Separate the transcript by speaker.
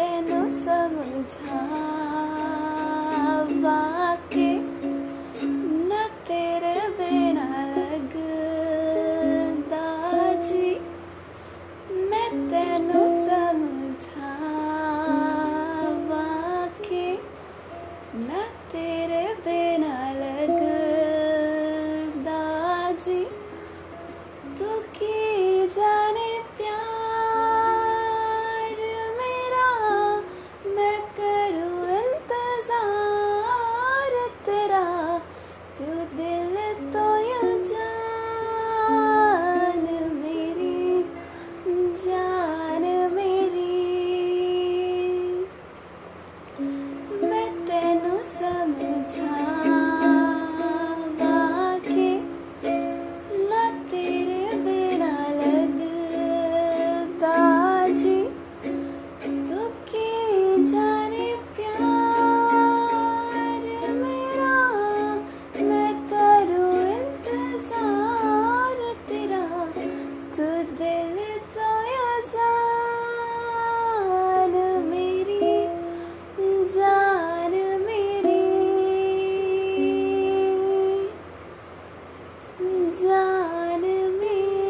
Speaker 1: तेनो समझा बाकी ललकाया जान मेरी जान मेरी। जान मेरी।